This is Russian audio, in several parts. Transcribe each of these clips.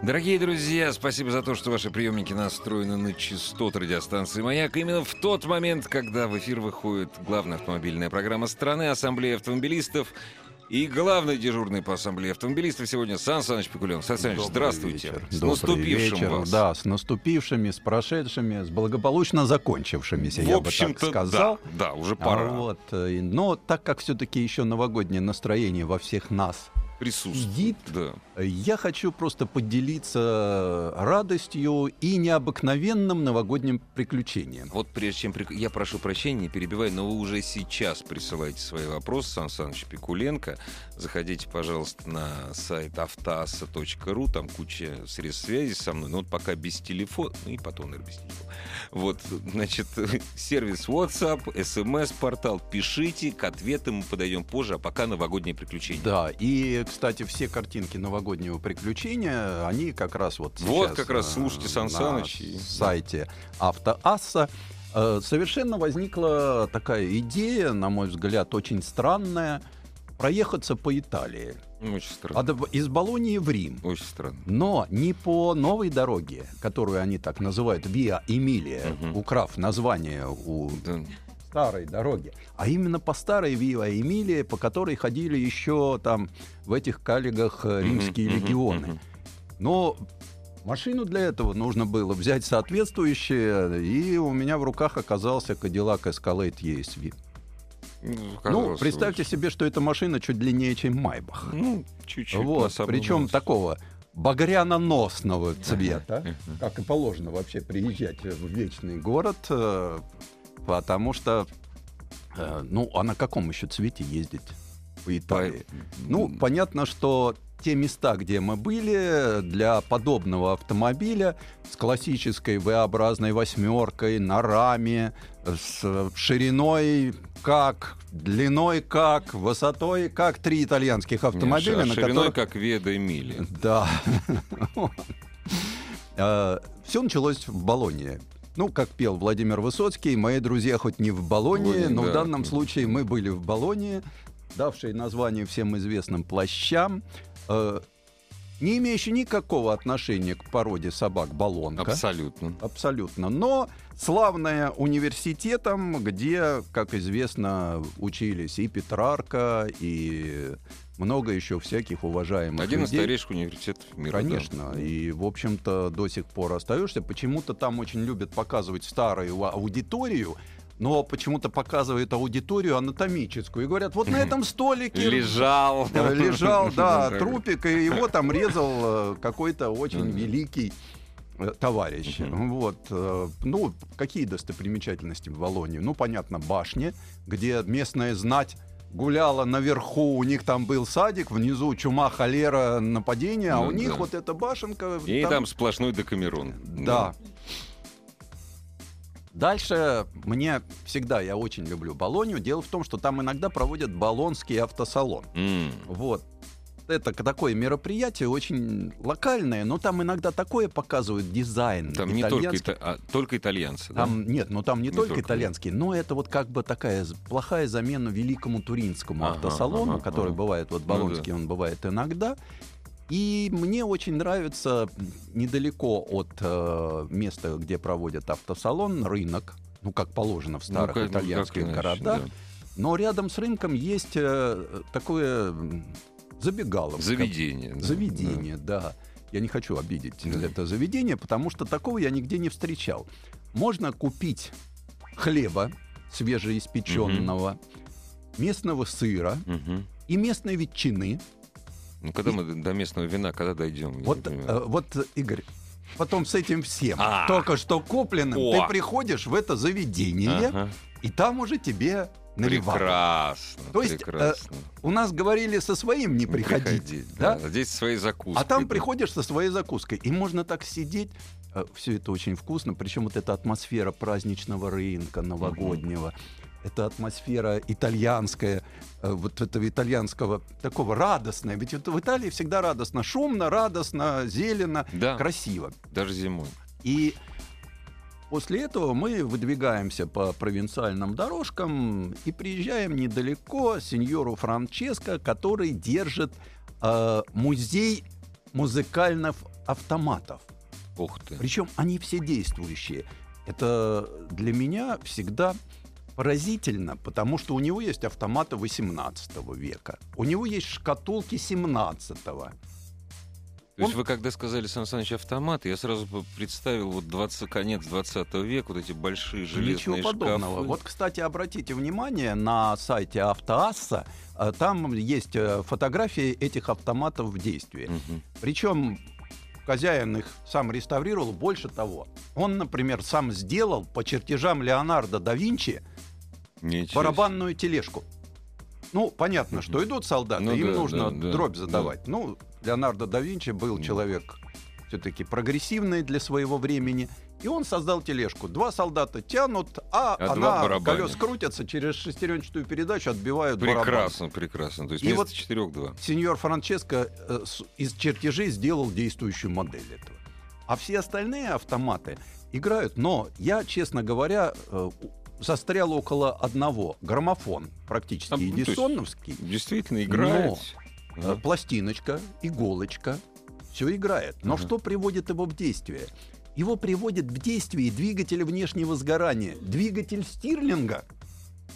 Дорогие друзья, спасибо за то, что ваши приемники настроены на частоту радиостанции «Маяк». Именно в тот момент, когда в эфир выходит главная автомобильная программа страны «Ассамблея автомобилистов». И главный дежурный по ассамблее автомобилистов сегодня Сан Саныч Пикуленов. Сан Саныч, здравствуйте. Вечер. С Добрый наступившим вечер. вас. Да, с наступившими, с прошедшими, с благополучно закончившимися, В я бы так сказал. да, да, уже А пора. вот, э, но так как все-таки еще новогоднее настроение во всех нас Присутствует. сидит, Да. я хочу просто поделиться радостью и необыкновенным новогодним приключением. Вот прежде чем... Я прошу прощения, не перебивай, но вы уже сейчас присылаете свои вопросы, Сан Саныч Пикуленко. Заходите, пожалуйста, на сайт автоасса.ру, там куча средств связи со мной, но вот пока без телефона, ну и потом, наверное, без телефона. Вот, значит, сервис WhatsApp, смс-портал, пишите, к ответам мы подойдем позже, а пока новогодние приключения. Да, и, кстати, все картинки новогоднего приключения, они как раз вот Вот как раз э, слушайте Сан на Саныч и- сайте Автоасса. Э, Совершенно возникла такая идея, на мой взгляд, очень странная, проехаться по Италии. Очень странно. От- Из Болонии в Рим. Очень странно. Но не по новой дороге, которую они так называют Виа Эмилия, Мгм. украв название у Да. Старой дороги, а именно по старой Виа Эмилия, по которой ходили еще там в этих калигах э, римские легионы. Но машину для этого нужно было взять соответствующее, и у меня в руках оказался Cadillac Escalade ESV. Ну, Ну, казалось, представьте очень. себе, что эта машина чуть длиннее, чем Майбах. Ну, чуть-чуть. Вот, причем такого багряно-носного цвета, как и положено вообще приезжать в вечный город, э, потому что, э, ну, а на каком еще цвете ездить по Италии? Ну, понятно, что те места, где мы были, для подобного автомобиля с классической V-образной восьмеркой на раме, с шириной как, длиной как, высотой как три итальянских автомобиля, Нет, на шириной, которых... как Веда Эмили. Да. Все началось в Болонии. Ну, как пел Владимир Высоцкий, мои друзья хоть не в Болонии, но в да. данном случае мы были в Болонии, давшей название всем известным плащам, э, не имеющий никакого отношения к породе собак Болонка. Абсолютно. Абсолютно. Но славная университетом, где, как известно, учились и Петрарка, и много еще всяких уважаемых Один из людей. старейших университетов мира. Конечно. да. И, в общем-то, до сих пор остаешься. Почему-то там очень любят показывать старую аудиторию, но почему-то показывают аудиторию анатомическую. И говорят, вот на этом столике Лежал. лежал, да, трупик, и его там резал э, какой-то очень великий э, товарищ. Вот. э, Ну, какие достопримечательности в Волонии? Ну, понятно, башни, где местная знать гуляла наверху, у них там был садик, внизу чума, холера, нападение, а Ну у них да. вот эта башенка... И там сплошной Декамерон. Да. Дальше мне всегда, я очень люблю Болонию. Дело в том, что там иногда проводят болонский автосалон. М. Вот. Это такое мероприятие очень локальное, но там иногда такое показывают дизайн. Там не только, ита- а, только итальянцы. да? Там нет, ну там не, Не только, только, итальянский, но это вот как бы такая плохая замена великому туринскому Ага, автосалону, ага, который ага. бывает вот Ну болонский, он бывает иногда. И мне очень нравится недалеко от э, места, где проводят автосалон, рынок, ну как положено в Ну, старых как- ну, как итальянских иначе, городах. да. Но рядом с рынком есть э, такое забегаловка. Заведение. да, Заведение, да. Я не хочу обидеть Да. это заведение, потому что такого я нигде не встречал. Можно купить хлеба свежеиспеченного, местного сыра да. Мгм. и местной ветчины. Ну, когда мы до местного вина, когда дойдем? Вот, э, вот, Игорь, потом с этим всем, А. только что купленным, О. ты приходишь в это заведение, Ага. и там уже тебе наливают. Прекрасно. То есть, э, прекрасно. У нас говорили со своим не приходить. Приходить, да? да. Здесь свои закуски. А там да. приходишь со своей закуской, и можно так сидеть, все это очень вкусно. Причем вот эта атмосфера праздничного рынка новогоднего. эта атмосфера итальянская, э, вот этого итальянского такого радостная. Ведь это в Италии всегда радостно, шумно, радостно, зелено, Да. красиво. Даже зимой. И после этого мы выдвигаемся по провинциальным дорожкам и приезжаем недалеко сеньору Франческо, который держит э, музей музыкальных автоматов. Ух ты. Причем они все действующие. Это для меня всегда поразительно, потому что у него есть автоматы 18 века, у него есть шкатулки 17 То есть вы когда сказали, Сан Саныч, автомат, я сразу представил вот 20, конец 20 века, вот эти большие железные Ничего подобного. шкафы. Вот, кстати, обратите внимание на сайте Автоасса, э, там есть э, фотографии этих автоматов в действии. Мгм. Причем хозяин их сам реставрировал. Больше того, он, например, сам сделал по чертежам Леонардо да Винчи Ничего барабанную тележку. Ну, понятно, что идут солдаты, Ну им да, нужно да, да, дробь да. задавать. Ну, Леонардо да Винчи был человек все-таки прогрессивный для своего времени. И он создал тележку. Два солдата тянут, а, А она колес крутятся, через шестеренчатую передачу отбивают барабан. Прекрасно, прекрасно. То есть И вместо вот- четырех два. Сеньор Франческо э, из чертежей сделал действующую модель этого. А все остальные автоматы играют. Но я, честно говоря, э, застрял около одного. Граммофон, практически А, ну, эдисоновский. Действительно играет. Э, Пластиночка, иголочка. Все играет. Но Ага. что приводит его в действие? Его приводит в действие двигатель внешнего сгорания. Двигатель Стирлинга.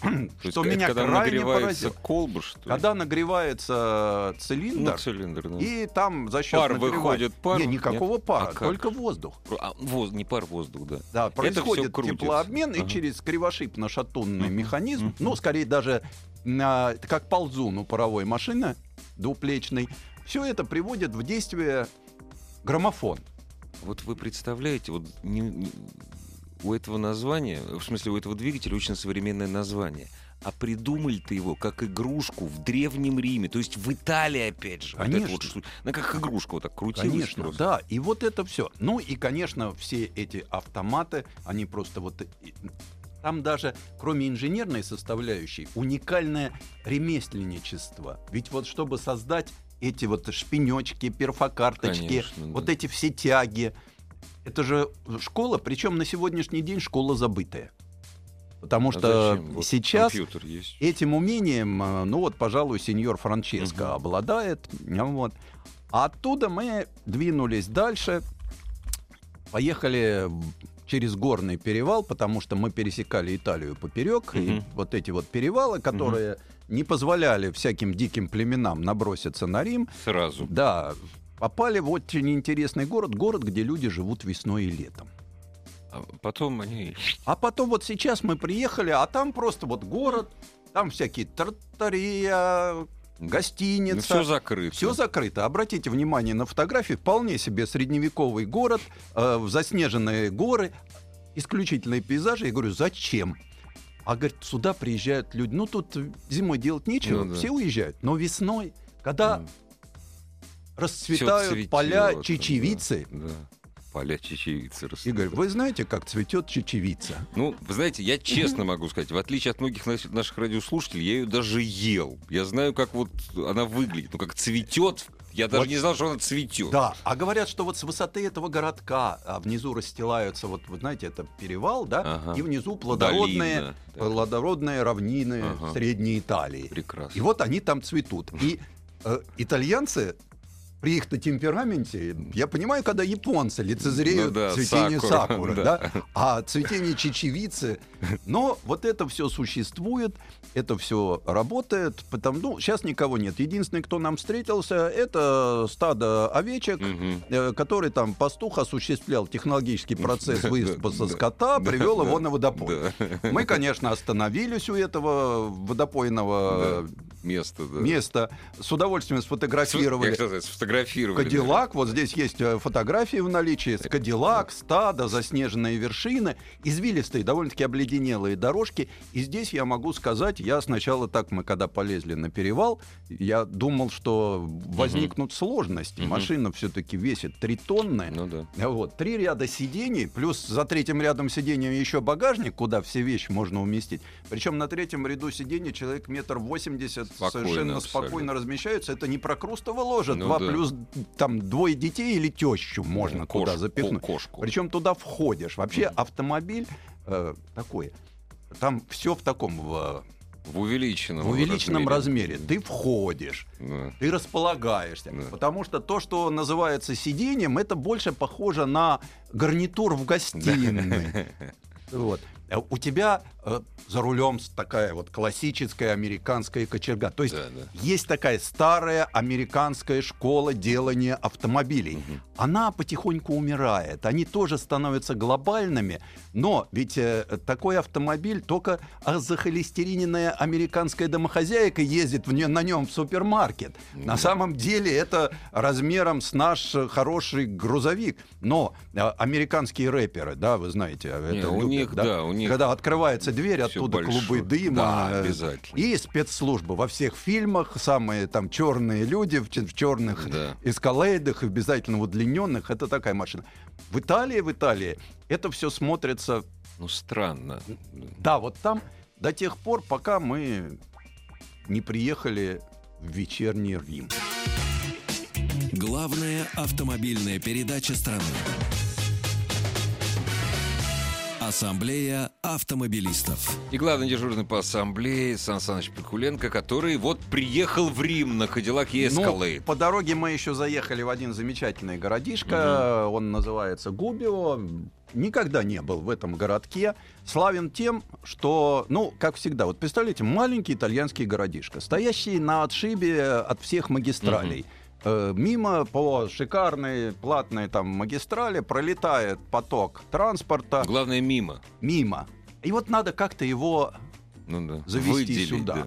То есть что это меня когда крайне нагревается поразило. колба, что ли? Когда нагревается Ну, цилиндр, цилиндр, да. и там за счет Пар нагрева- выходит, пар? Не, никакого Нет? пара, А как? только воздух. А, воз- не пар, воздух, да. Да, происходит теплообмен, Ага. и через кривошипно-шатунный механизм, ну, скорее даже на- как ползун у паровой машины двуплечной, все это приводит в действие граммофон. Вот вы представляете, вот не- у этого названия, в смысле у этого двигателя очень современное название. А придумали-то его как игрушку в Древнем Riме, то есть в Италии, опять же. Вот Конечно. вот шту- ну, как игрушка вот так крутилась Конечно, просто. да, и вот это все. Ну и, конечно, все эти автоматы, они просто вот... Там даже, кроме инженерной составляющей, уникальное ремесленничество. Ведь вот чтобы создать эти вот шпинечки, перфокарточки, Конечно, вот да. эти все тяги, это же школа, причем на сегодняшний день школа забытая. Потому А что? Вот сейчас. Этим умением, э, ну вот, пожалуй, сеньор Франческо Мгм. обладает. э, Вот. А оттуда мы двинулись дальше, поехали через горный перевал, потому что мы пересекали Италию поперек, и Мгм. вот эти вот перевалы, которые не позволяли всяким диким племенам наброситься на Рим, Сразу. да, попали в очень интересный город, город, где люди живут весной и летом. А потом они... А потом вот сейчас мы приехали, а там просто вот город, там всякие тротария, гостиница. все закрыто. Все закрыто. Обратите внимание на фотографии. Вполне себе средневековый город, э, заснеженные горы, исключительные пейзажи. Я говорю, зачем? А говорит, сюда приезжают люди. Ну, тут зимой делать нечего, Ну да. все уезжают. Но весной, когда М. расцветают цветет, поля да, чечевицы, Да. Поля чечевицы. Игорь, расцветают. вы знаете, как цветет чечевица? Ну, вы знаете, я честно могу сказать, в отличие от многих наших радиослушателей, я ее даже ел. Я знаю, как вот она выглядит, ну, как цветет. Я даже Вот. не знал, что она цветет. Да, а говорят, что вот с высоты этого городка а внизу расстилаются, вот вы знаете, это перевал, да, Ага. и внизу плодородные, Долина, да. плодородные равнины Ага. Средней Италии. Прекрасно. И вот они там цветут. И э, итальянцы при их-то темпераменте, я понимаю, когда японцы лицезреют Ну да, цветение сакура, сакуры, да. да. а цветение чечевицы, но вот это все существует, это все работает, потому, ну, сейчас никого нет. Единственный, кто нам встретился, это стадо овечек, Мгм. э, который там пастух осуществлял технологический процесс Да, выпаса да, скота, привел его на водопой. Мы, конечно, остановились у этого водопойного да. места, с удовольствием сфотографировали. Сфотографировали. Кадиллак, вот здесь есть э, фотографии в наличии. Кадиллак, стадо, заснеженные вершины, извилистые, довольно-таки обледенелые дорожки. И здесь я могу сказать, я сначала так, мы когда полезли на перевал, я думал, что возникнут сложности. Мгм. Машина все-таки весит 3 тонны. Ну да. Вот, три ряда сидений, плюс за третьим рядом сидений еще багажник, куда все вещи можно уместить. Причем на третьем ряду сидений человек метр восемьдесят Спокойно совершенно абсолютно. спокойно размещаются. Это не прокрустово ложе, Ну два да. плюс там двое детей или тещу можно Ну, туда кош- запихнуть. ко- кошку. Причем туда входишь. Вообще Мгм. автомобиль э, такой. Там все в таком в, В увеличенном, в увеличенном размере. Ты входишь, Да. ты располагаешься. Да. Потому что то, что называется сиденьем, это больше похоже на гарнитур в гостиной. Вот. А У тебя э, за рулем такая вот классическая американская кочерга. То есть Да, да. есть такая старая американская школа делания автомобилей. Мгм. Она потихоньку умирает. Они тоже становятся глобальными. Но ведь э, такой автомобиль только а захолестериненная американская домохозяйка ездит в не- на нем в супермаркет. На Да. самом деле это размером с наш э, хороший грузовик. Но э, американские рэперы, да, вы знаете, э, Не, это у любят, них, да, у них Когда открывается дверь, всё оттуда большое. клубы дыма. Да, э, обязательно. И спецслужбы во всех фильмах, самые там черные люди в, черных Да. эскалейдах, обязательно удлиненных, это такая машина. В Италии, в Италии это все смотрится, Ну, странно. да, вот там до тех пор, пока мы не приехали в вечерний Рим. Главная автомобильная передача страны. Ассамблея автомобилистов. И главный дежурный по ассамблее Сан Саныч Пикуленко, который вот приехал в Рим на Кадиллаке Ну, Эскалейд. по дороге мы еще заехали в один замечательный городишко. Он называется Губио. Никогда не был в этом городке. Славен тем, что, ну, как всегда, вот представляете, маленький итальянский городишко, стоящий на отшибе от всех магистралей. Э, Мимо по шикарной платной там магистрали пролетает поток транспорта Главное, мимо. мимо. И вот надо как-то его Ну да. Завести Выделить, сюда. да.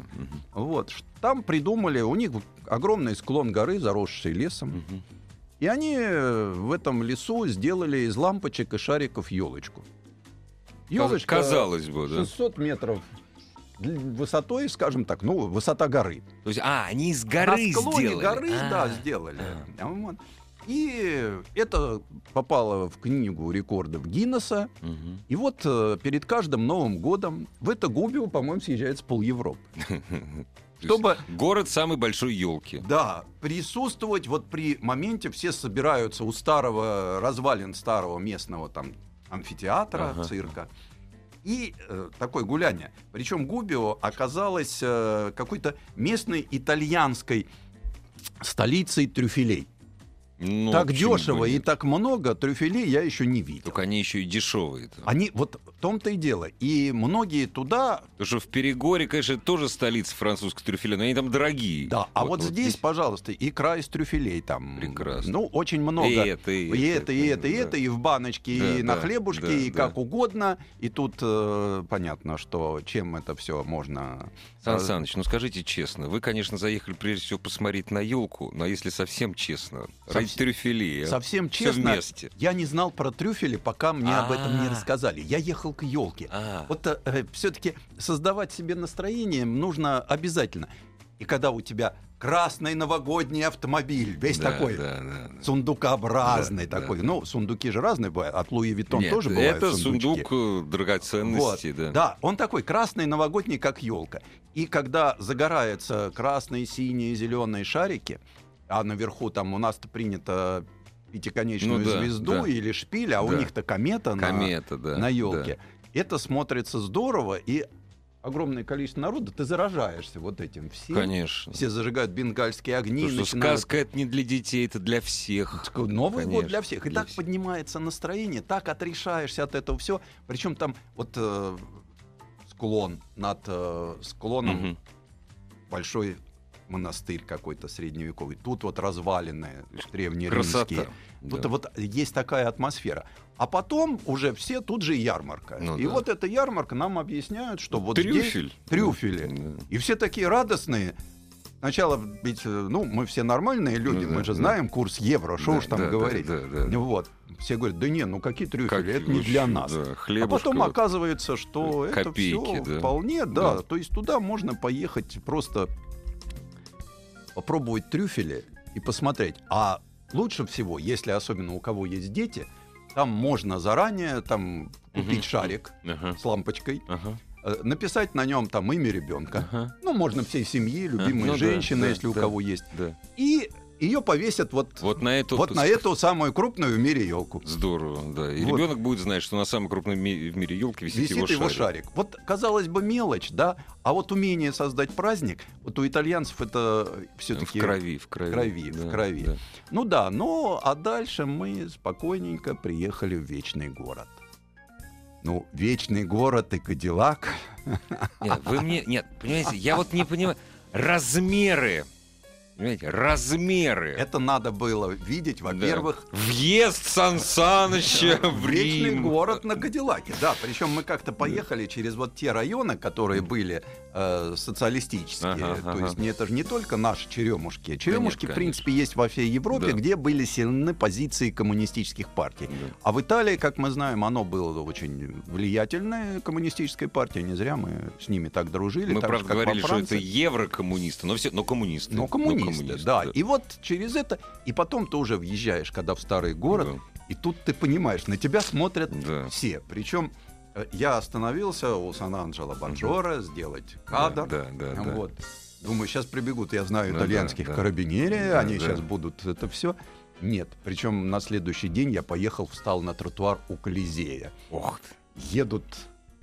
Вот. Там придумали, у них огромный склон горы, заросший лесом. Мгм. И они э, в этом лесу сделали из лампочек и шариков елочку. Елочка Казалось бы, да. 600 метров высотой, скажем так, ну, высота горы. То есть, а, они из горы На склоне сделали. горы, А. да, сделали. А. И это попало в книгу рекордов Гиннесса. Мгм. И вот э, перед каждым Новым годом в это Губио, по-моему, съезжается пол Европы. Чтобы Город самой большой елки. Да, присутствовать вот при моменте все собираются у старого развалин старого местного там амфитеатра, Ага. цирка. И э, такое гуляние. Причем Губио оказалось э, какой-то местной итальянской столицей трюфелей. Ну, так дешево и так много трюфелей я еще не видел. Только они еще и дешевые. Они вот в том-то и дело. И многие туда Потому что в Перегоре, конечно, тоже столица французской трюфеля, но они там дорогие. Да, а вот, здесь, пожалуйста, икра из трюфелей там. Прекрасно. Ну, очень много. И это, и И это, это, и это, и да. это, и в баночке, Да, и на да, хлебушке, да, и да. как угодно. И тут э, понятно, что чем это все можно. Сан Саныч, ну скажите честно, вы, конечно, заехали прежде всего посмотреть на елку, но если совсем честно, Совсем- трюфелей, а? Совсем честно, вместе. я не знал про трюфели, пока мне об этом не А. рассказали. Я ехал к елке. А, Вот все-таки создавать себе настроение нужно обязательно. И когда у тебя красный новогодний автомобиль, весь да, такой да, да, сундукообразный Да, такой. да. Ну, сундуки же разные бывают. От Луи Виттон Нет, тоже бывают это сундучки. сундук э, драгоценностей, да. Да, он такой красный, новогодний, как елка. И когда загораются красные, синие, зеленые шарики, а наверху там у нас-то принято пятиконечную Ну да, звезду да. или шпиль, а у Да. них-то комета, на- Комета, да. на елке. Это смотрится здорово, и огромное количество народа, ты заражаешься вот этим да. всем. Конечно. Все зажигают бенгальские огни. Потому что начинают- сказка это не для детей, это для всех. Новый год Конечно, для всех. И для так всех. поднимается настроение, так отрешаешься от этого все. Причем там вот э, склон над э, склоном Мгм. большой монастырь какой-то средневековый. Тут вот Красота. древнеримские. Тут да. вот есть такая атмосфера. А потом уже все тут же ярмарка. Ну и да. вот эта ярмарка нам объясняют, что вот здесь Трюфель. трюфели. Да. И все такие радостные. Сначала ведь, э, ну, мы все нормальные люди, Ну да, мы же да. знаем курс евро, что Да, уж там да, говорить. да, да, да. Вот. Все говорят, да не, ну какие трюфели, Как это не для нас. да, А потом вот. оказывается, что это Копейки, все да. вполне, да. Да. То есть туда можно поехать просто попробовать трюфели и посмотреть. А лучше всего, если особенно у кого есть дети, там можно заранее там купить Мгм. шарик Ага, с лампочкой, э, написать на нем там имя ребенка. ага. Ну, можно всей семьи, любимые ну да, женщины, да, если у да. кого есть. Да. И ее повесят вот, Вот на эту... вот на эту самую крупную в мире елку. Здорово, да. И Вот. ребенок будет знать, что на самой крупной ми- в мире елке висит, Висит его, шарик. Вот, казалось бы, мелочь, да, а вот умение создать праздник, вот у итальянцев это В все-таки... крови, в крови. в крови, в да, крови. да. Ну да, ну а дальше мы спокойненько приехали в Вечный город. Ну, Вечный город и Кадиллак. Нет, вы мне... Нет, понимаете, я вот не понимаю. Размеры. Понимаете, размеры. Это надо было видеть, Да. во-первых, Въезд Сан Саныча в Вечный город на Кадиллаке. Да, причем мы как-то поехали через вот те районы, которые были э, социалистические. Ага, То ага. есть не, это же не только наши черемушки. Черемушки, нет, в принципе, есть во всей Европе, Да. где были сильны позиции коммунистических партий. Да. А в Италии, как мы знаем, оно было очень влиятельная коммунистическая партия. Не зря мы с ними так дружили. Мы, так правда, же, говорили, что это еврокоммунисты, но все, но коммунисты. Ну, коммунисты, да. да. И вот через это, и потом ты уже въезжаешь, когда в старый город, Да. и тут ты понимаешь, на тебя смотрят Да. все. Причем я остановился у Сан-Анджело Банджора сделать кадр. Да, да, да. Вот. Думаю, сейчас прибегут, я знаю Ну итальянских да, да. карабинери, Да, они да. сейчас будут это все. Нет, причем на следующий день я поехал, встал на тротуар у Колизея. Ох ты. Едут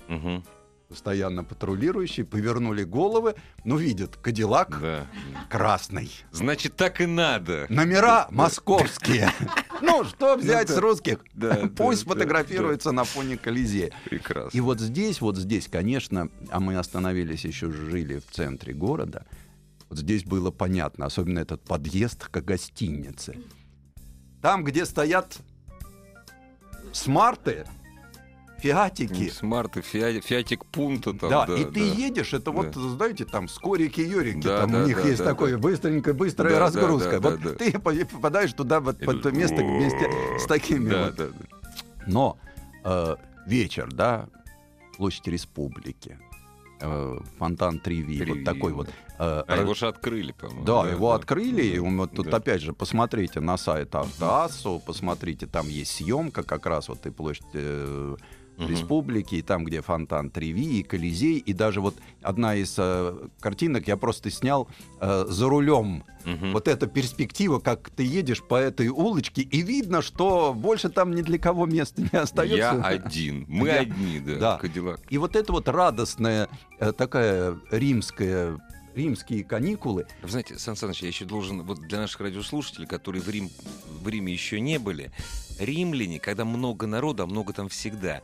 Мгм. Постоянно патрулирующие, повернули головы, но видят Кадиллак Да. красный. Значит, так и надо. Номера московские. Ну, что взять да. с русских? Пусть фотографируется на фоне Колизея. Прекрасно. И вот здесь, вот здесь, конечно, а мы остановились еще, жили в центре города, вот здесь было понятно, особенно этот подъезд к гостинице. Там, где стоят смарты, фиатики, Смарты, фиа- фиатик пунта там. да, Да, и ты да. едешь, это вот, Да. знаете, там скорики-юрики, Да, там да, у них да, есть да, такое да. быстренькая, быстрая Да, да, разгрузка. да, вот да, да. ты по- попадаешь туда, вот, под то место вместе с такими Да, вот. да, да. Но э, вечер, да, площадь Республики, э, фонтан Триви, Триви, вот такой вот. э, А его же открыли, по-моему. да, его открыли, и вот тут Да. опять же посмотрите на сайт Автоассу, посмотрите, там есть съемка как раз вот и площадь э, Мгм. Республики, и там, где фонтан Треви, и Колизей, и даже вот одна из э, картинок я просто снял э, за рулем. Мгм. Вот эта перспектива, как ты едешь по этой улочке, и видно, что больше там ни для кого места не остается. Я один. Мы Я- одни, да. Да. Кадиллак. И вот это вот радостная э, такая римская римские каникулы. Вы знаете, Сан Саныч, я еще должен, вот для наших радиослушателей, которые в, Рим, в Риме еще не были, римляне, когда много народа, а много там всегда,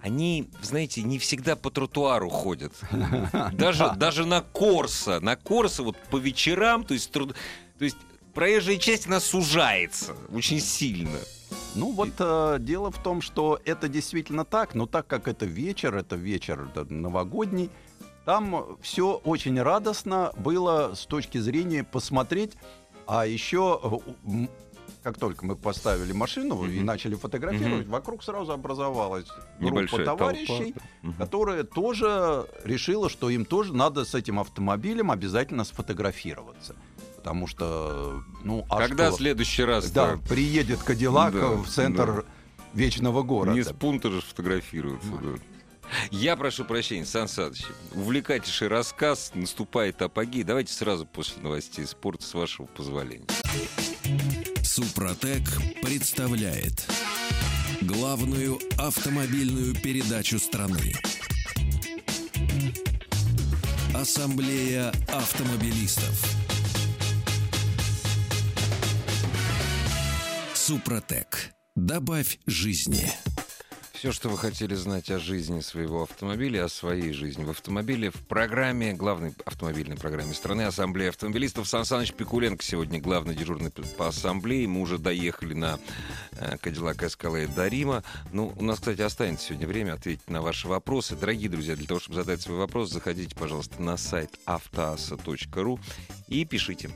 они, знаете, не всегда по тротуару ходят. Даже, даже на Корсо. На Корсо вот по вечерам, то есть, труд- то есть проезжая часть, она сужается очень сильно. Ну вот э, дело в том, что это действительно так, но так как это вечер, это вечер новогодний, там все очень радостно было с точки зрения посмотреть, а еще э, как только мы поставили машину и Мгм. начали фотографировать, Мгм. вокруг сразу образовалась группа Небольшая товарищей, толпа. Которая тоже решила, что им тоже надо с этим автомобилем обязательно сфотографироваться. Потому что, ну, а Когда что? в следующий раз Да, приедет Кадиллак Да, в центр вечного города. Не с пункта же фотографируются. Ну. да. Я прошу прощения, Сан Саныч, увлекательнейший рассказ, наступает апогей. Давайте сразу после новостей спорта, с вашего позволения. Супротек представляет главную автомобильную передачу страны. Ассамблея автомобилистов. Супротек. Добавь жизни. Все, что вы хотели знать о жизни своего автомобиля, о своей жизни в автомобиле, в программе, главной автомобильной программе страны Ассамблея автомобилистов. Сан Саныч Пикуленко сегодня главный дежурный по ассамблее. Мы уже доехали на э, Кадиллак Эскалейд до Рима. Ну, у нас, кстати, останется сегодня время ответить на ваши вопросы. Дорогие друзья, для того, чтобы задать свой вопрос, заходите, пожалуйста, на сайт автоаса.ру и пишите.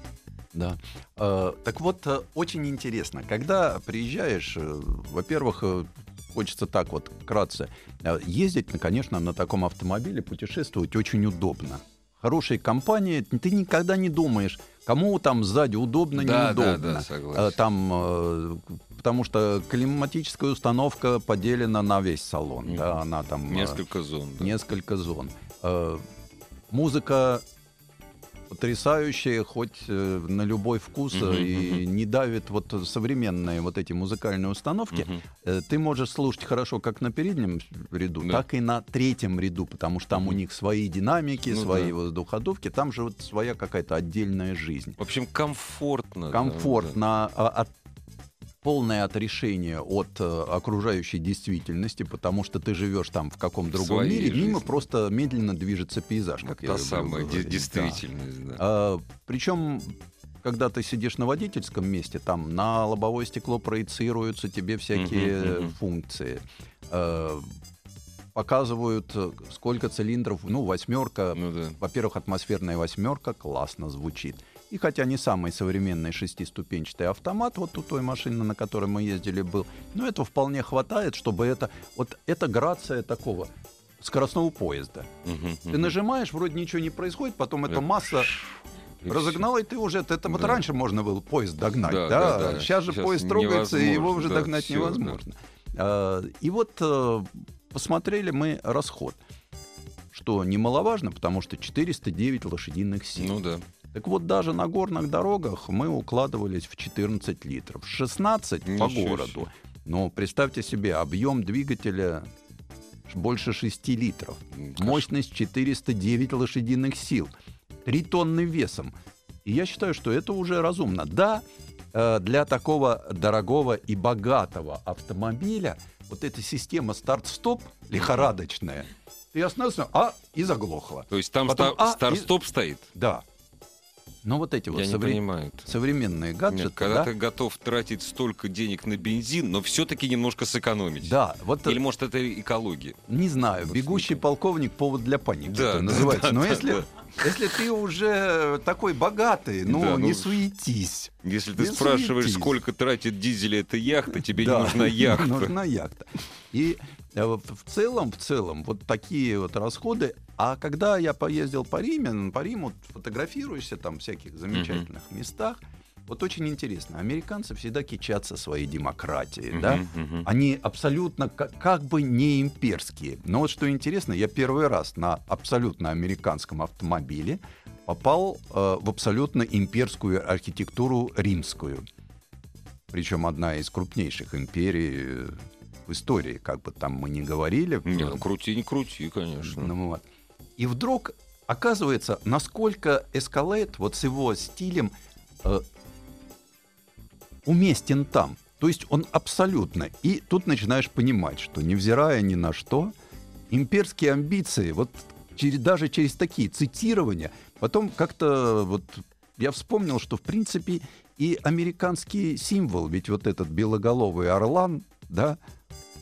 Да. Э, так вот, э, очень интересно, когда приезжаешь, во-первых, хочется так вот вкратце. Э, Ездить, конечно, на таком автомобиле, путешествовать очень удобно. Хорошей компании, ты никогда не думаешь, кому там сзади удобно, Да, да, неудобно. да, Э, согласен. Там, э, потому что климатическая установка поделена на весь салон. Мгм. Да, она там... э, Несколько зон. да. несколько зон. Э, Музыка потрясающая, хоть э, на любой вкус э, Мгм, и не давит вот современные вот эти музыкальные установки. Э, Ты можешь слушать хорошо как на переднем ряду, Да. так и на третьем ряду, потому что там у Мгм. них свои динамики, Ну свои да. воздуходувки, там же вот своя какая-то отдельная жизнь. В общем, комфортно. да, Комфортно, а, от- полное отрешение от э, окружающей действительности, потому что ты живешь там в каком другом Своей мире, мимо просто медленно движется пейзаж, да. как Вот я Та самая говорить, да. действительность. да. А, причем, когда ты сидишь на водительском месте, там на лобовое стекло проецируются тебе всякие Мгм, мгм. функции. Показывают, э, сколько цилиндров, ну, восьмерка, Ну да. во-первых, атмосферная восьмерка классно звучит. И хотя не самый современный шестиступенчатый автомат, вот у той машины, на которой мы ездили, был, но этого вполне хватает, чтобы это... Вот это грация такого скоростного поезда. Мгм, Ты нажимаешь, вроде ничего не происходит, потом эта масса разогнала, и ты уже... Это вот Да. раньше можно было поезд догнать, Да, да? да, да. Сейчас же Сейчас поезд трогается, и его уже да, догнать всё, невозможно. А, И вот э, посмотрели мы расход, что немаловажно, потому что 409 лошадиных сил. Ну да. Так вот, даже на горных дорогах мы укладывались в 14 литров. 16 по Ничего городу. себе. Но представьте себе, объем двигателя больше 6 литров. М, Мощность 409 лошадиных сил. 3 тонны весом. И я считаю, что это уже разумно. Да, э, для такого дорогого и богатого автомобиля вот эта система старт-стоп лихорадочная, ты остановился, а, и заглохла. То есть там Потом, ста- а, старт-стоп стоит? Да. Но вот эти вот Я не совре- понимаю. современные гаджеты, Нет, когда да, ты готов тратить столько денег на бензин, но все-таки немножко сэкономить. да, вот Или, может, это экология? не знаю, Вот бегущий полковник повод для паники Да, это да, называется. да, Но да, если, да. Если ты уже такой богатый, ну, Да, ну, не суетись. Если ты Не спрашиваешь, суетись. сколько тратит дизеля эта яхта, тебе Да, не нужна яхта. Нужна яхта. И э, в целом, в целом, вот такие вот расходы. А когда я поездил по Риме, ну, по Риму фотографируешься там в всяких замечательных местах, вот очень интересно. Американцы всегда кичатся своей демократией, Мгм, да? мгм. Они абсолютно ка- как бы не имперские. Но вот что интересно, я первый раз на абсолютно американском автомобиле попал э, в абсолютно имперскую архитектуру римскую. Причем одна из крупнейших империй э, в истории, как бы там мы ни говорили. Не, ну крути, не крути, конечно. Ну вот. И вдруг оказывается, насколько Эскалейт вот с его стилем э, уместен там. То есть он абсолютно. И тут начинаешь понимать, что невзирая ни на что, имперские амбиции, вот через, даже через такие цитирования, потом как-то вот я вспомнил, что в принципе и американский символ, ведь вот этот белоголовый орлан, да,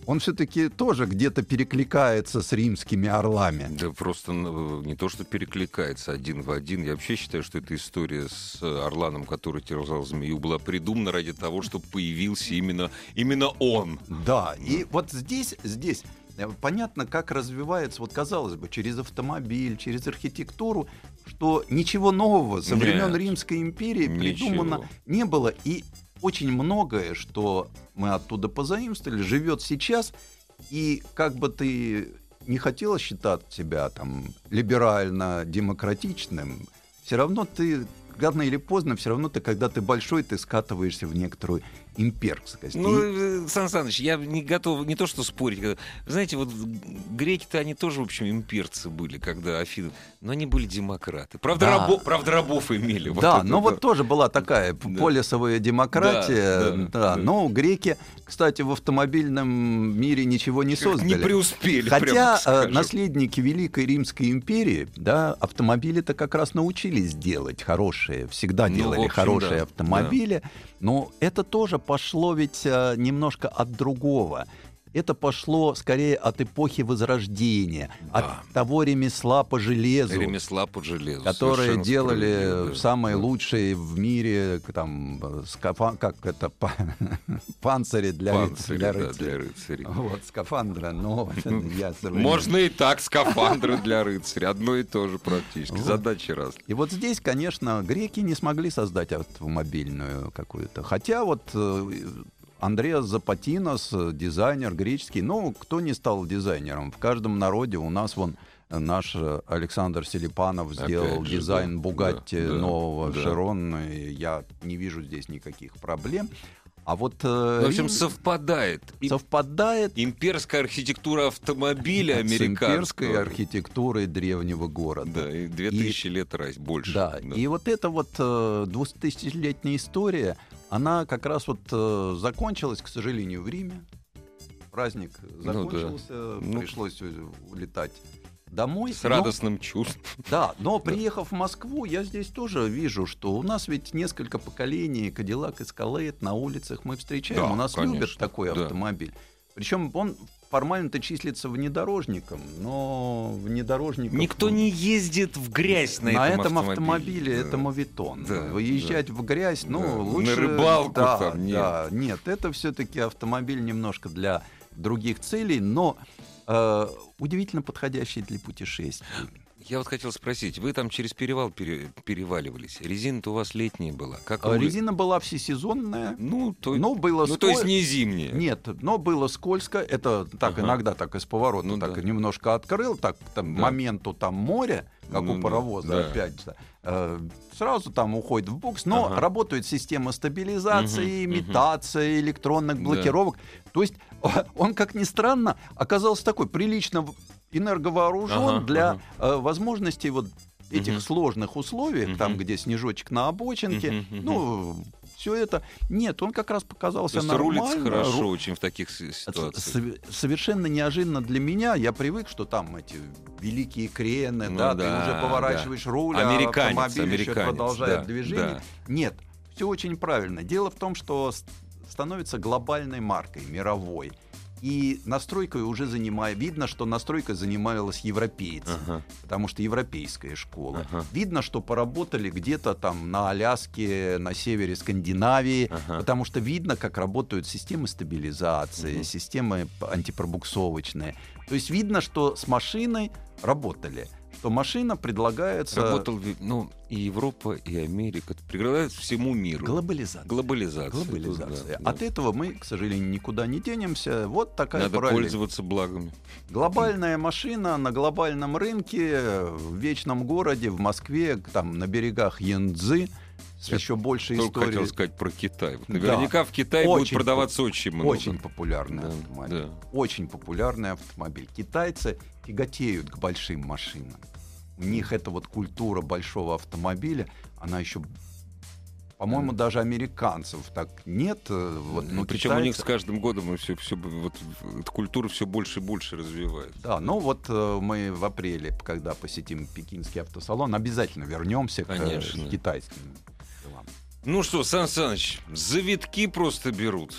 он все-таки тоже где-то перекликается с римскими орлами. Да просто ну, не то, что перекликается один в один. Я вообще считаю, что эта история с Орланом, который терзал змею, была придумана ради того, чтобы появился именно, именно он. Да, и вот здесь, здесь э, понятно, как развивается, вот казалось бы, через автомобиль, через архитектуру, что ничего нового со времен Нет, Римской империи придумано ничего. не было. И очень многое, что мы оттуда позаимствовали, живет сейчас. И как бы ты не хотел считать себя там либерально-демократичным, все равно ты рано или поздно, все равно ты, когда ты большой, ты скатываешься в некоторую имперскость. Ну, И- э, Сан Саныч, я не готов, не то что спорить. знаете, вот греки-то они тоже, в общем, имперцы были, когда Афины, но они были демократы. Правда, Да. рабо- правда рабов имели. Вот да, это но да. вот тоже была такая Да. полисовая демократия. Да, Да, да, да. но греки, кстати, в автомобильном мире ничего не создали. Не преуспели, Хотя прямо э, наследники Великой Римской империи, да, автомобили-то как раз научились делать хорошие, всегда Ну, делали общем, хорошие да, автомобили, но это тоже пошло ведь э, немножко от другого. Это пошло скорее от эпохи Возрождения, Да. от того ремесла по железу, Ремесла по железу. которые делали да. самые Да. лучшие в мире там скафа- как это па- панцири для, Панцири, для да, рыцарей. для рыцарей. Вот скафандра, но я. Можно и так, скафандры для рыцаря. Одно и то же практически. Вот. Задачи разные. И вот здесь, конечно, греки не смогли создать автомобильную какую-то. Хотя вот э, Андреас Запатинос, э, дизайнер греческий, ну, кто не стал дизайнером? В каждом народе у нас вон э, наш э, Александр Селипанов Опять сделал же, дизайн да, Бугатти да, да, нового да. Широн. и Я не вижу здесь никаких проблем. А вот э, В общем, Рим совпадает. И совпадает Имперская архитектура автомобиля с американского. имперской архитектурой древнего города. Да, и 2000 лет раз больше. Да, и вот эта вот э, двухтысячелетняя история, она как раз вот э, закончилась, к сожалению, в Риме. Праздник да. закончился, Ну. пришлось у- улетать домой. С Но- радостным чувством. да, но приехав в Москву, я здесь тоже вижу, что у нас ведь несколько поколений Кадиллак Эскалейт на улицах мы встречаем. Да, у нас конечно, любят такой да. автомобиль. Причем он формально-то числится внедорожником, но внедорожником... Никто не ездит в грязь на, на, этом, этом автомобиле, Да. это мовитон. Да, Выезжать в грязь, ну, Да. На лучше... рыбалку да, там, нет. да, нет, это все-таки автомобиль немножко для других целей, но э, удивительно подходящий для путешествий. Я вот хотел спросить, вы там через перевал пере- переваливались. Резина-то у вас летняя была. Как А вы- Резина была всесезонная, Ну, то, но было ну, то есть сколь- не зимняя. Нет, но было скользко. Это так Ага. иногда так из поворота Ну так да. немножко открыл, так там Да. моменту там море, как Ну у да, паровоза да. опять же. э, сразу там уходит в букс, но Ага. работает система стабилизации, мгм. имитации, электронных Да. блокировок. То есть он, как ни странно, оказался такой прилично энерговооружен Ага, для ага. э, возможностей вот этих Мгм. сложных условиях, там, Мгм. где снежочек на обочинке, мгм. ну, все это. Нет, он как раз То показался есть нормально. рулится хорошо ру- очень в таких ситуациях. Сове- Совершенно неожиданно для меня. Я привык, что там эти великие крены, Ну да, да, ты уже поворачиваешь руль, а Американец, автомобиль еще американец, продолжает да, движение. да. Нет, все очень правильно. Дело в том, что становится глобальной маркой, мировой. И настройкой уже занимает... Видно, что настройкой занималась европейцы, Ага. потому что европейская школа. Ага. Видно, что поработали где-то там на Аляске, на севере Скандинавии, Ага. потому что видно, как работают системы стабилизации, Мгм. системы антипробуксовочные. То есть видно, что с машиной работали, что машина предлагается... Работал, ну, и Европа, и Америка. Предлагают всему миру. Глобализация. Глобализация. Глобализация. Да, да. От этого мы, к сожалению, никуда не денемся. Вот такая Надо параллель. пользоваться благами. Глобальная машина на глобальном рынке, в вечном городе, в Москве, там на берегах Янцзы, с Я еще большей Только историей. хотел сказать про Китай. Вот Да. Наверняка в Китае будет Очень продаваться очень много. Очень популярный Да, автомобиль. да. Очень популярный автомобиль. Китайцы тяготеют к большим машинам. У них эта вот культура большого автомобиля, она еще, по-моему, даже американцев так нет. э, Вот, Ну, причем у них китайцы- с каждым годом все, все, вот, культура все больше и больше развивается. Да, ну вот э, мы в апреле, когда посетим пекинский автосалон, обязательно вернемся к э, Конечно. китайским делам. Ну что, Сан Саныч, завитки просто берут.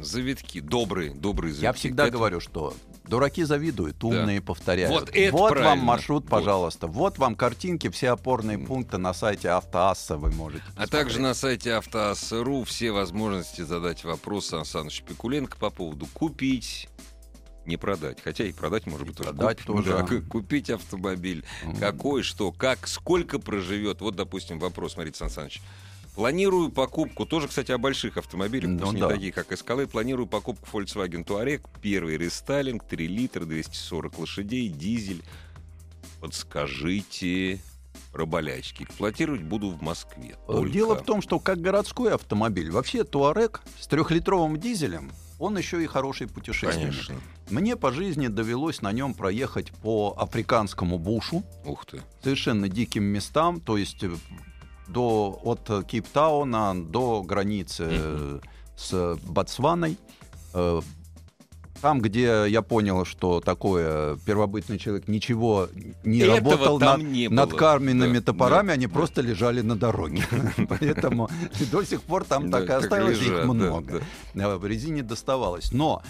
Завитки. Добрые, добрые завитки. Я всегда К этому- говорю, что дураки завидуют, умные повторяют. Вот это вам правильно. маршрут, Вот. пожалуйста. Вот вам картинки, все опорные пункты на сайте Автоасса вы можете А посмотреть. также на сайте автоасс.ру все возможности задать вопрос Сан Пикуленко по поводу купить, не продать. Хотя и продать, может быть, тоже. продать купить. тоже. Да, купить автомобиль. М. Какой, что, как, сколько проживет. Вот, допустим, вопрос, смотрите, Сан Саныч. Планирую покупку, тоже, кстати, о больших автомобилях, Ну пусть не да. такие, как Escalade. Планирую покупку Volkswagen Touareg, первый рестайлинг, 3 литра, 240 лошадей, дизель. Подскажите, раболячки. Эксплуатировать буду в Москве. Э, Только. Дело в том, что как городской автомобиль, вообще Туарек с трехлитровым дизелем, он еще и хороший путешественник. Конечно. Мне по жизни довелось на нем проехать по африканскому бушу, Ух ты. совершенно диким местам, то есть э, до, от Кейптауна до границы э, с Ботсваной. Э, Там, где я понял, что такое первобытный человек ничего не Этого работал над, не над было. каменными Да, топорами, да, они да. просто лежали на дороге. Поэтому до сих пор там так и осталось, их много. Э, В резине доставалось. Но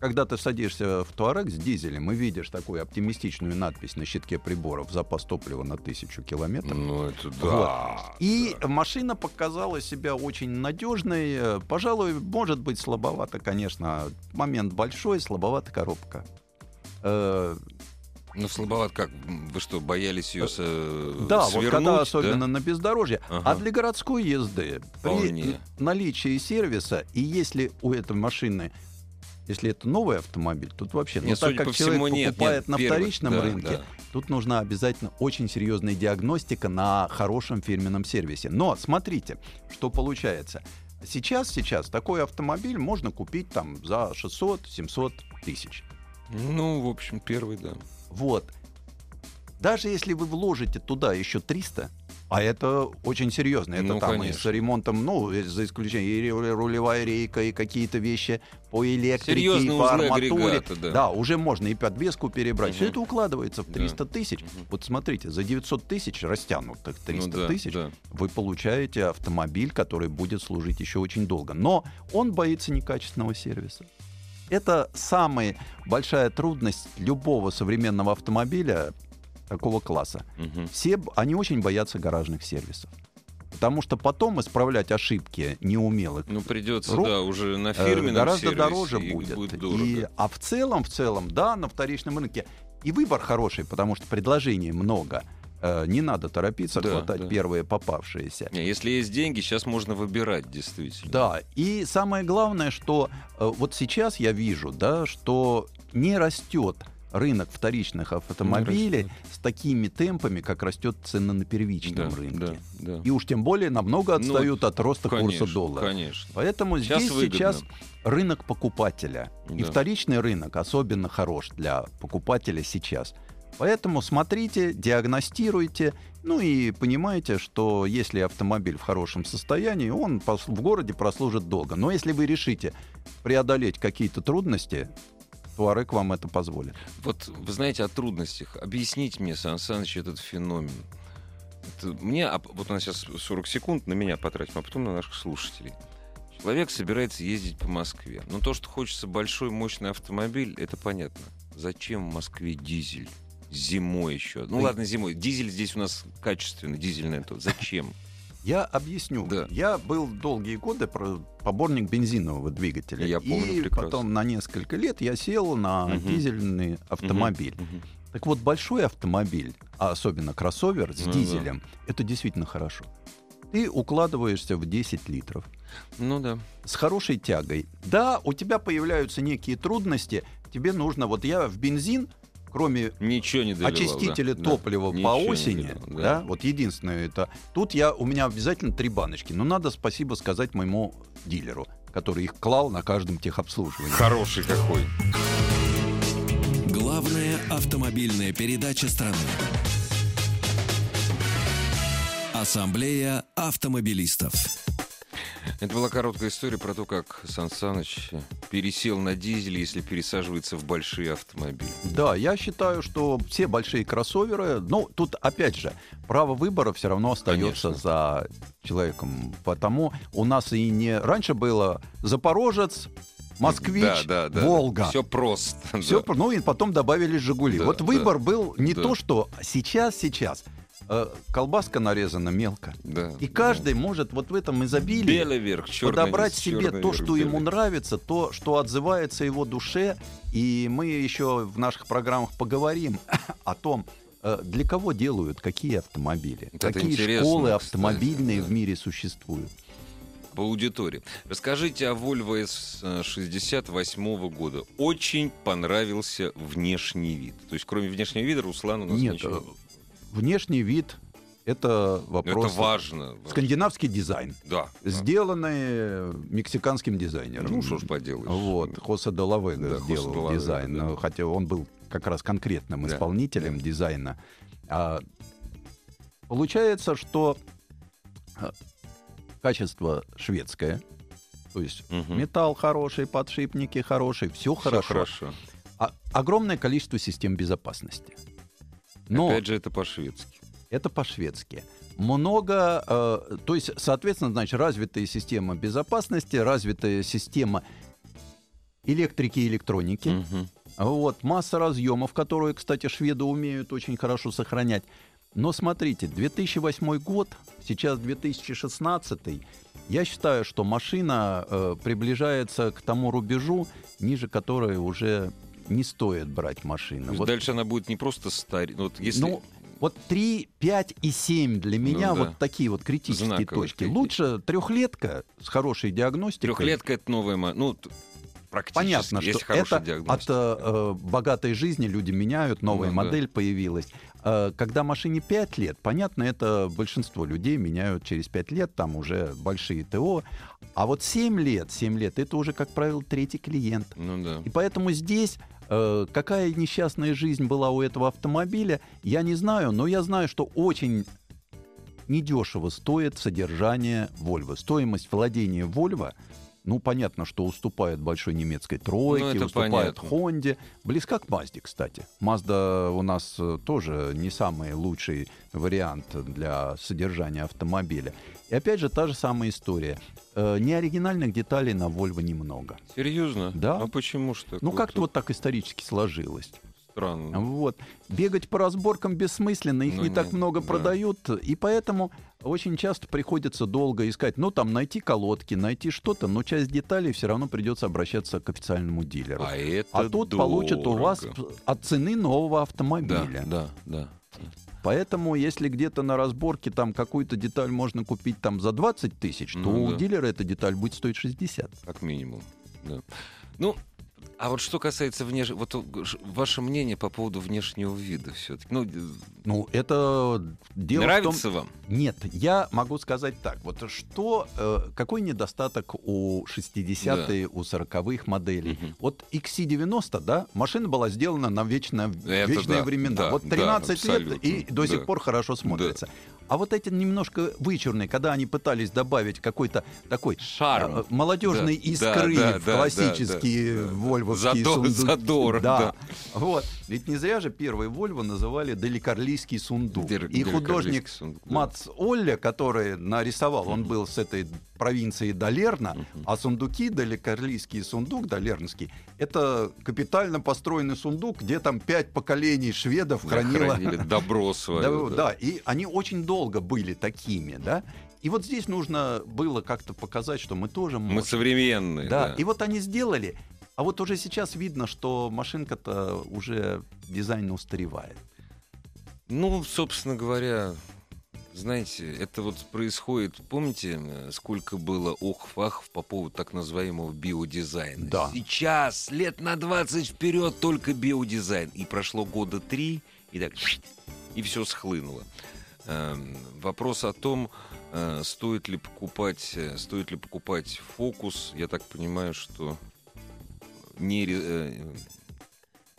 когда ты садишься в Туарек с дизелем и видишь такую оптимистичную надпись на щитке приборов «Запас топлива на тысячу километров», Ну, это да. и машина показала себя очень надежной. Э, Пожалуй, может быть слабовато, конечно. Момент большой, слабовата коробка. Э, Ну, слабоват как? Вы что, боялись ее Да, вот свернуть? когда да? особенно на бездорожье. Ага. А для городской езды при Вполне. наличии сервиса, и если у этой машины если это новый автомобиль, тут вообще, ну Нет, так судя как по человек всему, нет, покупает нет, на первый, вторичном да, рынке, да. тут нужна обязательно очень серьезная диагностика на хорошем фирменном сервисе. Но смотрите, что получается. Сейчас, сейчас такой автомобиль можно купить там за 600-700 тысяч. Ну, в общем, первый, да. Вот. Даже если вы вложите туда еще 300, а это очень серьезно. Это Ну, там и конечно. с ремонтом, ну, за исключением и ру- рулевая рейка, и какие-то вещи по электрике, Серьезные и по арматуре. агрегата, да. уже можно и подвеску перебрать. Все Мгм. это укладывается в Да. 300 тысяч. Мгм. Вот смотрите, за 900 тысяч растянутых 300 Ну да, тысяч да. вы получаете автомобиль, который будет служить еще очень долго. Но он боится некачественного сервиса. Это самая большая трудность любого современного автомобиля такого класса. Мгм. Все, они очень боятся гаражных сервисов. Потому что потом исправлять ошибки неумелых Ну, придется, Ру- да, уже на э, фирменном гораздо дороже будет. будет дорого. И, а в целом, в целом, да, на вторичном рынке и выбор хороший, потому что предложений много. Э, Не надо торопиться, Да, хватать да. первые попавшиеся. Если есть деньги, сейчас можно выбирать, действительно. Да, и самое главное, что э, вот сейчас я вижу, да, что не растет рынок вторичных автомобилей с такими темпами, как растет цена на первичном Да, рынке. да, да. И уж тем более намного Ну, отстают от роста Конечно, курса доллара. Конечно. Поэтому Сейчас здесь выгодно. сейчас рынок покупателя. И Да. вторичный рынок особенно хорош для покупателя сейчас. Поэтому смотрите, диагностируйте, ну и понимаете, что если автомобиль в хорошем состоянии, он в городе прослужит долго. Но если вы решите преодолеть какие-то трудности, Туарек вам это позволит. Вот вы знаете о трудностях. Объясните мне, Сан Саныч, этот феномен. Это мне, а вот у нас сейчас 40 секунд на меня потратим, а потом на наших слушателей. Человек собирается ездить по Москве. Но то, что хочется большой, мощный автомобиль, это понятно. Зачем в Москве дизель? Зимой еще. Ну ладно, зимой. Дизель здесь у нас качественный, дизельный. То. Зачем? Я объясню. Да. Я был долгие годы поборник бензинового двигателя. Я помню и прекрасно. потом на несколько лет я сел на Мгм. дизельный автомобиль. Мгм. Так вот, большой автомобиль, а особенно кроссовер с Ну да. дизелем, это действительно хорошо. Ты укладываешься в 10 литров Ну да. с хорошей тягой. Да, у тебя появляются некие трудности. Тебе нужно, вот я в бензин, кроме Ничего не доливал. очистителя да. топлива Да. по Ничего осени, доливал, да. вот единственное это. Тут я у меня обязательно три баночки. Но надо спасибо сказать моему дилеру, который их клал на каждом техобслуживании. Хороший какой. Главная автомобильная передача страны. Ассамблея автомобилистов. Это была короткая история про то, как Сан Саныч пересел на дизель, если пересаживается в большие автомобили. Да, я считаю, что все большие кроссоверы, ну, тут опять же, право выбора все равно остается Конечно. за человеком. Потому у нас и не... Раньше было Запорожец, Москвич, да, да, да. Волга. Все просто. Всё да. ну и потом добавили Жигули. Да, вот да, выбор был не да. то, что сейчас, сейчас. Э, колбаска нарезана мелко. Да, И да. каждый может вот в этом изобилии Белый верх, подобрать низ, себе то, верх, что белый ему нравится, то, что отзывается его душе. И мы еще в наших программах поговорим о том, э, для кого делают какие автомобили, это какие школы кстати, автомобильные да. в мире существуют. По аудитории. Расскажите о Volvo S68 года. Очень понравился внешний вид. То есть, кроме внешнего вида, Руслан у нас Нет, ничего. Внешний вид это вопрос. Это важно. Скандинавский дизайн. Да. Сделанный мексиканским дизайнером. Ну, что ж поделаешь. Вот. Хосе Делавега Да, сделал Хосе Делавега, дизайн. да. Хотя он был как раз конкретным Да, исполнителем дизайна. А, получается, что а, качество шведское. То есть Мгм. металл хороший, подшипники хорошие, все Всё хорошо. хорошо. А- огромное количество систем безопасности. Но Опять же, это по-шведски. это по-шведски. Много, э, то есть, соответственно, значит, развитая система безопасности, развитая система электрики и электроники. Мгм. Вот, масса разъемов, которые, кстати, шведы умеют очень хорошо сохранять. Но смотрите, 2008 год, сейчас 2016, я считаю, что машина э, приближается к тому рубежу, ниже которой уже не стоит брать машину. есть Вот, Дальше она будет не просто старь. Вот если... Ну, вот 3, 5 и 7 для меня Ну да. вот такие вот критические Знаковые точки. такие. Лучше трехлетка с хорошей диагностикой. Трехлетка это новая Ну, практически. Понятно, если что это от э, богатой жизни люди меняют, новая Ну да. модель появилась. Э, когда машине 5 лет, понятно, это большинство людей меняют через 5 лет, там уже большие ТО. А вот 7 лет, 7 лет, это уже, как правило, третий клиент. Ну да. И поэтому здесь какая несчастная жизнь была у этого автомобиля, я не знаю, но я знаю, что очень недешево стоит содержание Volvo. Стоимость владения Volvo, ну, понятно, что уступает большой немецкой тройке, Ну, уступает понятно. Хонде. Близка к Мазде, кстати. Мазда у нас э, тоже не самый лучший вариант для содержания автомобиля. И опять же, та же самая история. Э, Неоригинальных деталей на Volvo немного. Серьезно? Да. А почему так? Ну, как-то вот так исторически сложилось. Странно. Вот. Бегать по разборкам бессмысленно, их Ну, не так много да. продают, и поэтому очень часто приходится долго искать. Ну, там, найти колодки, найти что-то, но часть деталей все равно придется обращаться к официальному дилеру. А это А тут получат у вас дорого. от цены нового Да, автомобиля. да, да. Поэтому, если где-то на разборке там какую-то деталь можно купить там за 20 тысяч, то Ну у да. дилера эта деталь будет стоить 60. Как минимум. Да. Ну, а вот что касается внешнего... Вот э, ваше мнение по поводу внешнего вида все-таки. Ну, э, Ну, это дело в том... нравится вам? Нет, я могу сказать так. Вот что, э, какой недостаток у 60-е, у 40-х моделей? Мгм. Вот XC90, да, машина была сделана на вечно, Это вечные да, времена. да, вот да, 13 лет абсолютно, и до сих да. пор хорошо смотрится. А вот эти немножко вычурные, когда они пытались добавить какой-то такой Шарм. э, молодежной Да, искры да, да, в да, классические да, да. вольвовские Задор- сундуки. задор, да. Вот. Ведь не зря же первый Вольво называли Деликарлийский сундук. Дер- И художник сундук, да. Мац Олля, который нарисовал, он был с этой провинции Долерна, а сундуки, Далекарлийский сундук, Долернский, это капитально построенный сундук, где там пять поколений шведов Да, хранило... хранили добро свое. Да, да, и они очень долго были такими, да. И вот здесь нужно было как-то показать, что мы тоже можем. Мы современные. Да, Да, и вот они сделали. А вот уже сейчас видно, что машинка-то уже дизайн устаревает. Ну, собственно говоря, знаете, это вот происходит, помните, э, сколько было ох-фахов по поводу так называемого биодизайна? Да. Сейчас, лет на 20 вперед только биодизайн. И прошло года три, и так, и все схлынуло. Эм, Вопрос о том, э, стоит ли покупать, э, стоит ли покупать фокус, я так понимаю, что не,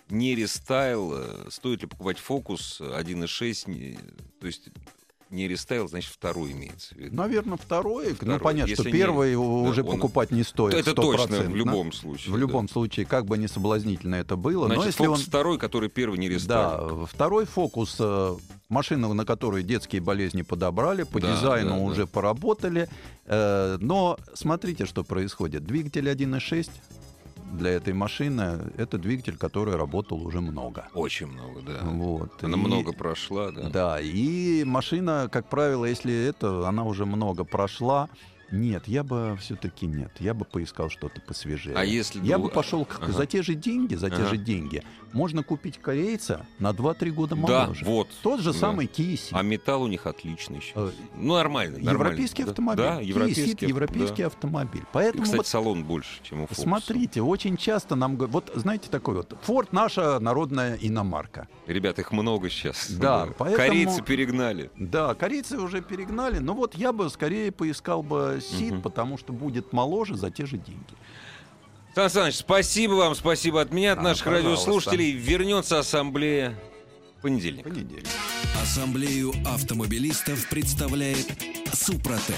не рестайл, стоит ли покупать фокус 1.6, не- то есть не рестайл, значит второй имеется в виду. Наверное, второй. Ну, Второй. понятно, что Если не- первый уже он- покупать не стоит. это точно, в 100%. любом случае. В да. любом случае, как бы не соблазнительно это было. Значит, но если фокус он... второй, который первый не рестайл. Да, второй фокус э, машина, на которой детские болезни подобрали, по Да, дизайну да, да. уже поработали. Э, но смотрите, что происходит. Двигатель 1.6 для этой машины это двигатель, который работал уже много. Очень много, да. Вот. Она И- много прошла, да. Да, и машина, как правило, если это, она уже много прошла, Нет, я бы все-таки нет. Я бы поискал что-то посвежее. А если я бы пошел к- Ага. за те же деньги, за те Ага. же деньги. Можно купить корейца на 2-3 года Да, моложе. вот. Тот же Да. самый Kia Ceed. А металл у них отличный сейчас. Э, Ну, нормально. нормально. Европейский Да, автомобиль. Да, Kia европейский. Ceed европейский да. автомобиль. И, Поэтому кстати, вот салон больше, чем у Фокуса. смотрите, очень часто нам говорят, вот знаете такой вот, Ford наша народная иномарка. Ребят, их много сейчас. Да, поэтому- Корейцы перегнали. Да, корейцы уже перегнали, но вот я бы скорее поискал бы Сид, Мгм. потому что будет моложе за те же деньги. Сан Саныч, спасибо вам, спасибо от меня, от А, наших пожалуйста. радиослушателей. Вернется ассамблея в понедельник. Понедельник. Ассамблею автомобилистов представляет Супротек.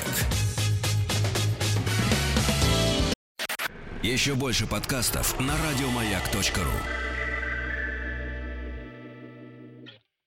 Еще больше подкастов на радиомаяк.ру.